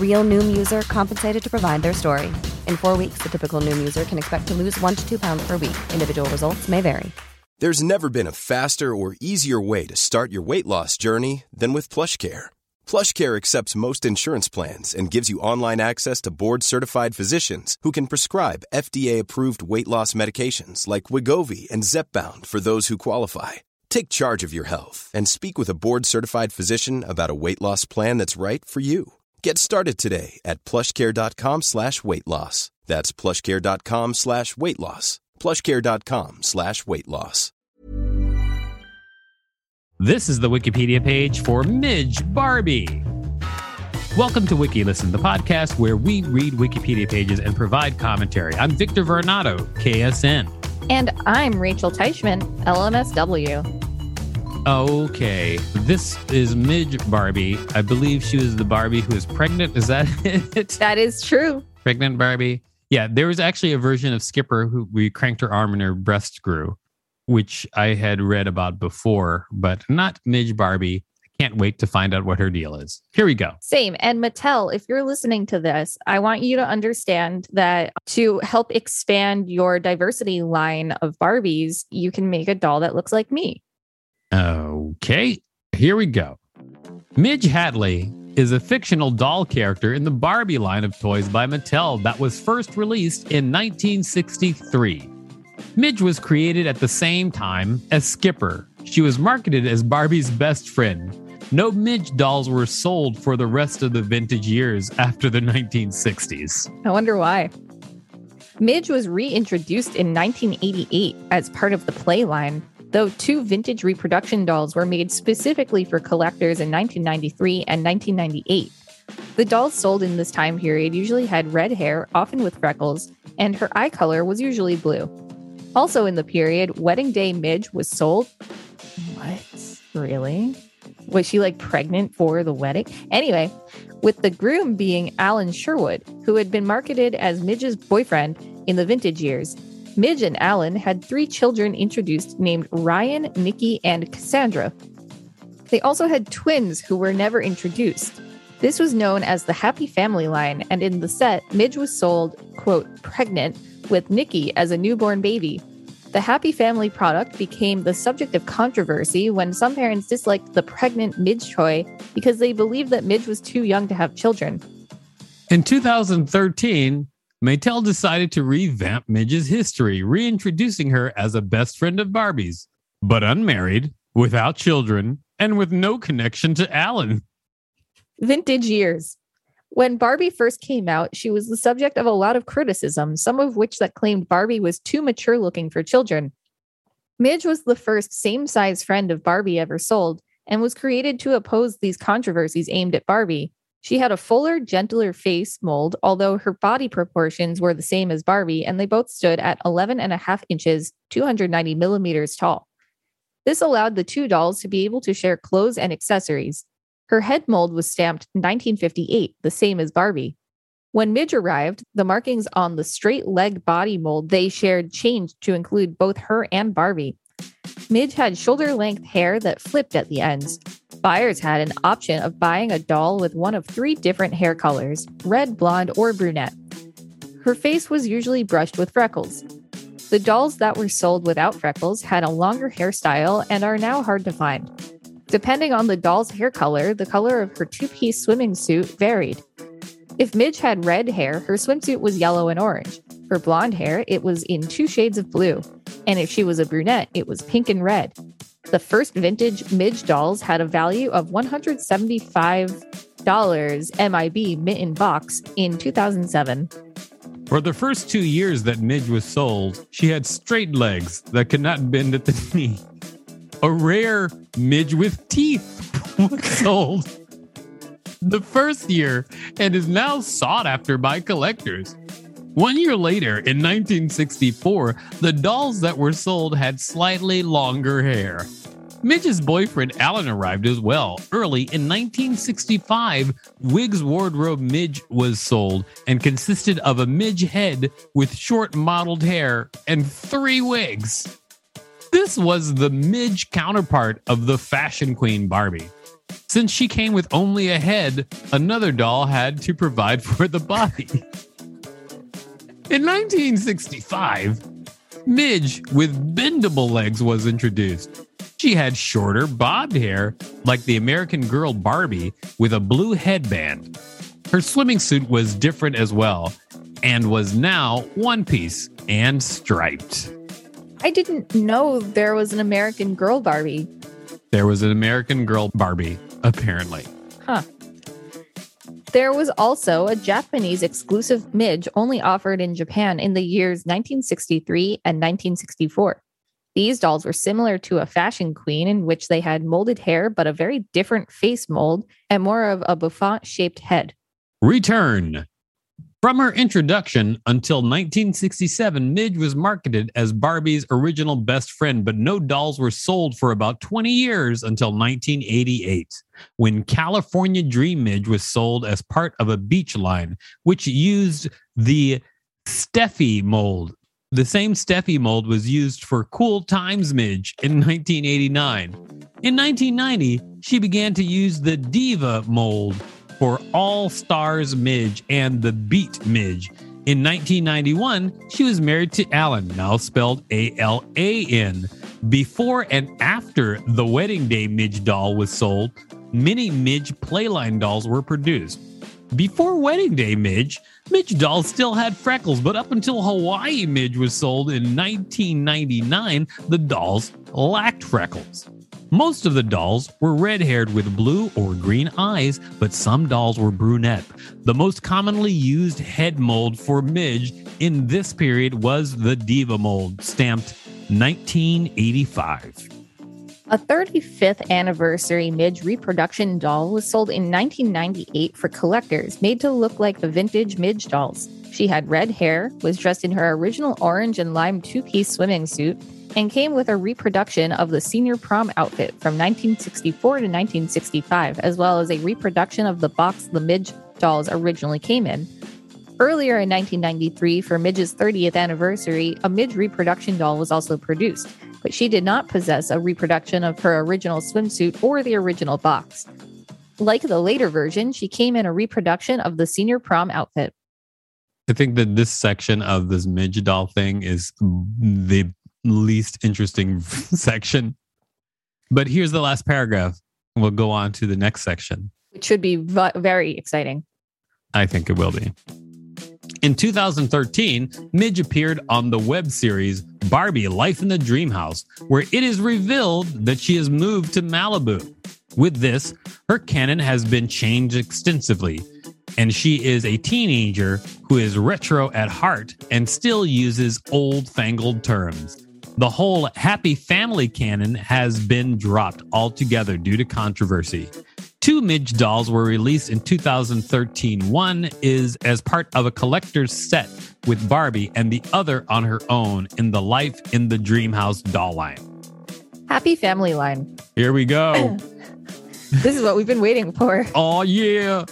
Real Noom user compensated to provide their story. In four weeks, the typical Noom user can expect to lose one to two pounds per week. Individual results may vary. There's never been a faster or easier way to start your weight loss journey than with PlushCare. PlushCare accepts most insurance plans and gives you online access to board-certified physicians who can prescribe FDA-approved weight loss medications like Wegovy and Zepbound for those who qualify. Take charge of your health and speak with a board-certified physician about a weight loss plan that's right for you. Get started today at plushcare.com slash weight loss. That's plushcare.com slash weight loss. plushcare.com slash weight loss. This is the Wikipedia page for Midge Barbie. Welcome to Wiki Listen, the podcast where we read Wikipedia pages and provide commentary. I'm Victor Varnado, KSN. And I'm Rachel Teichman, LMSW. Okay, this is Midge Barbie. I believe she was the Barbie who is pregnant. Is that it? That is true. Pregnant Barbie. Yeah, there was actually a version of Skipper who we cranked her arm and her breast grew, which I had read about before, but not Midge Barbie. I can't wait to find out what her deal is. Here we go. Same. And Mattel, if you're listening to this, I want you to understand that to help expand your diversity line of Barbies, you can make a doll that looks like me. Okay, here we go. Midge Hadley is a fictional doll character in the Barbie line of toys by Mattel that was first released in 1963. Midge was created at the same time as Skipper. She was marketed as Barbie's best friend. No Midge dolls were sold for the rest of the vintage years after the 1960s. I wonder why. Midge was reintroduced in 1988 as part of the Play line, though two vintage reproduction dolls were made specifically for collectors in 1993 and 1998. The dolls sold in this time period usually had red hair, often with freckles, and her eye color was usually blue. Also in the period, Wedding Day Midge was sold. What? Really? Was she like pregnant for the wedding? Anyway, with the groom being Alan Sherwood, who had been marketed as Midge's boyfriend in the vintage years. Midge and Alan had three children introduced named Ryan, Nikki, and Cassandra. They also had twins who were never introduced. This was known as the Happy Family line, and in the set, Midge was sold, quote, pregnant, with Nikki as a newborn baby. The Happy Family product became the subject of controversy when some parents disliked the pregnant Midge toy because they believed that Midge was too young to have children. In 2013, Mattel decided to revamp Midge's history, reintroducing her as a best friend of Barbie's, but unmarried, without children, and with no connection to Alan. Vintage years. When Barbie first came out, she was the subject of a lot of criticism, some of which that claimed Barbie was too mature looking for children. Midge was the first same size friend of Barbie ever sold and was created to oppose these controversies aimed at Barbie. She had a fuller, gentler face mold, although her body proportions were the same as Barbie, and they both stood at 11 and a half inches, 290 millimeters tall. This allowed the two dolls to be able to share clothes and accessories. Her head mold was stamped 1958, the same as Barbie. When Midge arrived, the markings on the straight leg body mold they shared changed to include both her and Barbie. Midge had shoulder length hair that flipped at the ends. Buyers had an option of buying a doll with one of three different hair colors red, blonde, or brunette. Her face was usually brushed with freckles. The dolls that were sold without freckles had a longer hairstyle and are now hard to find. Depending on the doll's hair color, the color of her two piece swimming suit varied. If Midge had red hair, her swimsuit was yellow and orange. For blonde hair, it was in two shades of blue. And if she was a brunette, it was pink and red. The first vintage Midge dolls had a value of $175 MIB mint in box in 2007. For the first two years that Midge was sold, she had straight legs that could not bend at the knee. A rare Midge with teeth was sold the first year and is now sought after by collectors. One year later, in 1964, the dolls that were sold had slightly longer hair. Midge's boyfriend Alan arrived as well. Early in 1965, Wigs Wardrobe Midge was sold and consisted of a Midge head with short mottled hair and three wigs. This was the Midge counterpart of the fashion queen Barbie. Since she came with only a head, another doll had to provide for the body. In 1965, Midge with bendable legs was introduced. She had shorter bobbed hair, like the American Girl Barbie, with a blue headband. Her swimming suit was different as well and was now one piece and striped. I didn't know there was an American Girl Barbie. There was an American Girl Barbie, apparently. Huh. There was also a Japanese exclusive Midge only offered in Japan in the years 1963 and 1964. These dolls were similar to a fashion queen in which they had molded hair but a very different face mold and more of a bouffant shaped head. Return. From her introduction until 1967, Midge was marketed as Barbie's original best friend, but no dolls were sold for about 20 years until 1988, when California Dream Midge was sold as part of a beach line, which used the Steffi mold. The same Steffi mold was used for Cool Times Midge in 1989. In 1990, she began to use the Diva mold for All Stars Midge and the Beat Midge. In 1991, she was married to Alan, now spelled A L A N. Before and after the Wedding Day Midge doll was sold, many Midge Playline dolls were produced. Before Wedding Day Midge, Midge dolls still had freckles, but up until Hawaii Midge was sold in 1999, the dolls lacked freckles. Most of the dolls were red haired with blue or green eyes, but some dolls were brunette. The most commonly used head mold for Midge in this period was the Diva mold, stamped 1985. A 35th anniversary Midge reproduction doll was sold in 1998 for collectors, made to look like the vintage Midge dolls. She had red hair, was dressed in her original orange and lime two piece swimming suit, and came with a reproduction of the senior prom outfit from 1964 to 1965, as well as a reproduction of the box the Midge dolls originally came in. Earlier in 1993, for Midge's 30th anniversary, a Midge reproduction doll was also produced, but she did not possess a reproduction of her original swimsuit or the original box. Like the later version, she came in a reproduction of the senior prom outfit. I think that this section of this Midge doll thing is the least interesting section. But here's the last paragraph. We'll go on to the next section. It should be v- very exciting. I think it will be. In 2013, Midge appeared on the web series Barbie Life in the Dream House, where it is revealed that she has moved to Malibu. With this, her canon has been changed extensively, and she is a teenager who is retro at heart and still uses old fangled terms. The whole happy family canon has been dropped altogether due to controversy. Two Midge dolls were released in 2013. One is as part of a collector's set with Barbie, and the other on her own in the Life in the Dream House doll line. Happy family line. Here we go. this is what we've been waiting for. Oh, yeah.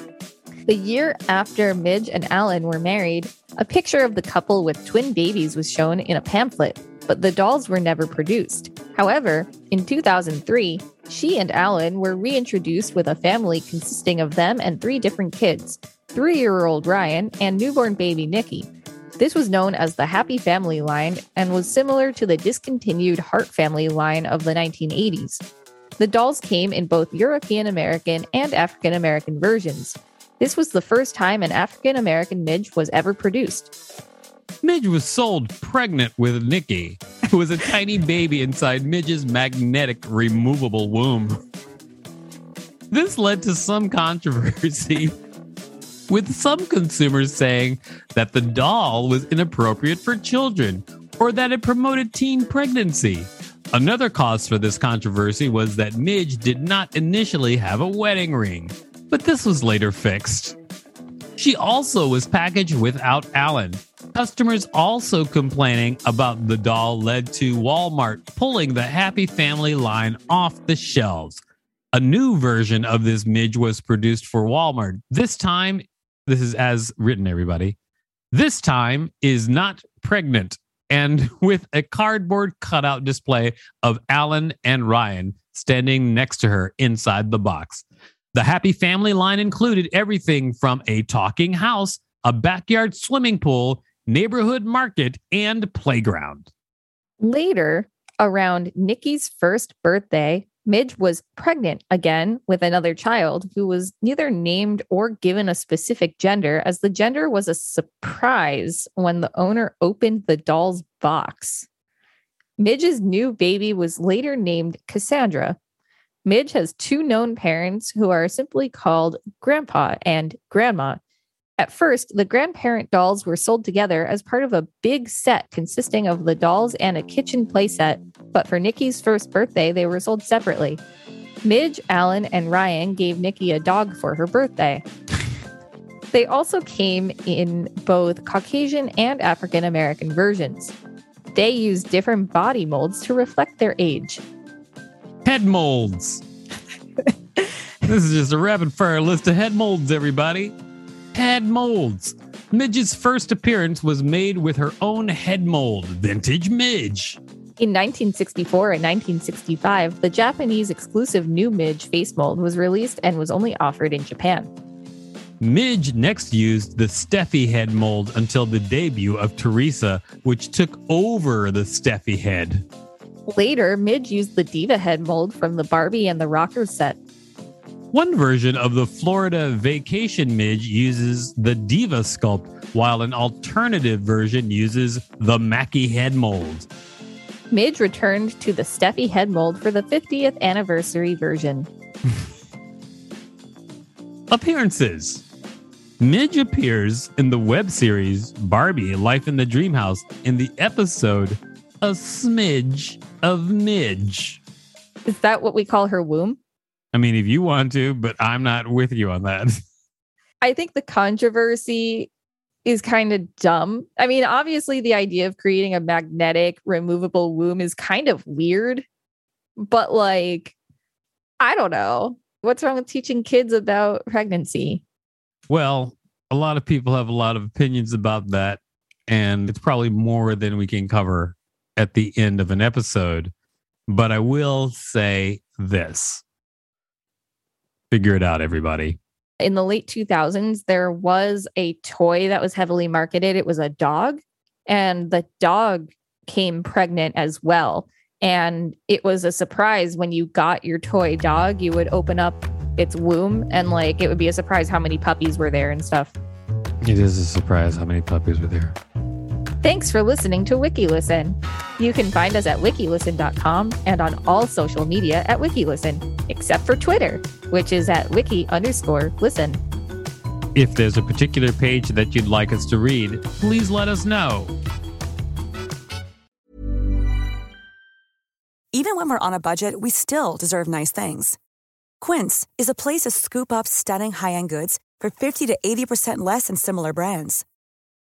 The year after Midge and Alan were married, a picture of the couple with twin babies was shown in a pamphlet, but the dolls were never produced. However, in 2003, she and Alan were reintroduced with a family consisting of them and three different kids three year old Ryan and newborn baby Nikki. This was known as the Happy Family line and was similar to the discontinued Heart Family line of the 1980s. The dolls came in both European American and African American versions. This was the first time an African American Midge was ever produced. Midge was sold pregnant with Nikki, who was a tiny baby inside Midge's magnetic removable womb. This led to some controversy, with some consumers saying that the doll was inappropriate for children or that it promoted teen pregnancy. Another cause for this controversy was that Midge did not initially have a wedding ring but this was later fixed. She also was packaged without Alan. Customers also complaining about the doll led to Walmart pulling the Happy Family line off the shelves. A new version of this Midge was produced for Walmart. This time, this is as written, everybody. This time is not pregnant and with a cardboard cutout display of Alan and Ryan standing next to her inside the box. The Happy Family line included everything from a talking house, a backyard swimming pool, neighborhood market, and playground. Later, around Nikki's first birthday, Midge was pregnant again with another child who was neither named or given a specific gender, as the gender was a surprise when the owner opened the doll's box. Midge's new baby was later named Cassandra, Midge has two known parents who are simply called Grandpa and Grandma. At first, the grandparent dolls were sold together as part of a big set consisting of the dolls and a kitchen playset, but for Nikki's first birthday, they were sold separately. Midge, Alan, and Ryan gave Nikki a dog for her birthday. They also came in both Caucasian and African American versions. They used different body molds to reflect their age. Head molds. this is just a rapid fire list of head molds, everybody. Head molds. Midge's first appearance was made with her own head mold, Vintage Midge. In 1964 and 1965, the Japanese exclusive new Midge face mold was released and was only offered in Japan. Midge next used the Steffi head mold until the debut of Teresa, which took over the Steffi head. Later, Midge used the Diva head mold from the Barbie and the Rocker set. One version of the Florida Vacation Midge uses the Diva sculpt, while an alternative version uses the Mackie head mold. Midge returned to the Steffi head mold for the 50th anniversary version. Appearances Midge appears in the web series Barbie Life in the Dream House in the episode A Smidge of Midge. Is that what we call her womb? I mean, if you want to, but I'm not with you on that. I think the controversy is kind of dumb. I mean, obviously, the idea of creating a magnetic, removable womb is kind of weird, but like, I don't know. What's wrong with teaching kids about pregnancy? Well, a lot of people have a lot of opinions about that, and it's probably more than we can cover at the end of an episode. But I will say this figure it out, everybody. In the late 2000s, there was a toy that was heavily marketed. It was a dog, and the dog came pregnant as well. And it was a surprise when you got your toy dog, you would open up its womb and like it would be a surprise how many puppies were there and stuff. It is a surprise how many puppies were there. Thanks for listening to WikiListen. You can find us at wikilisten.com and on all social media at WikiListen, except for Twitter, which is at wiki underscore listen. If there's a particular page that you'd like us to read, please let us know. Even when we're on a budget, we still deserve nice things. Quince is a place to scoop up stunning high end goods for 50 to 80% less than similar brands.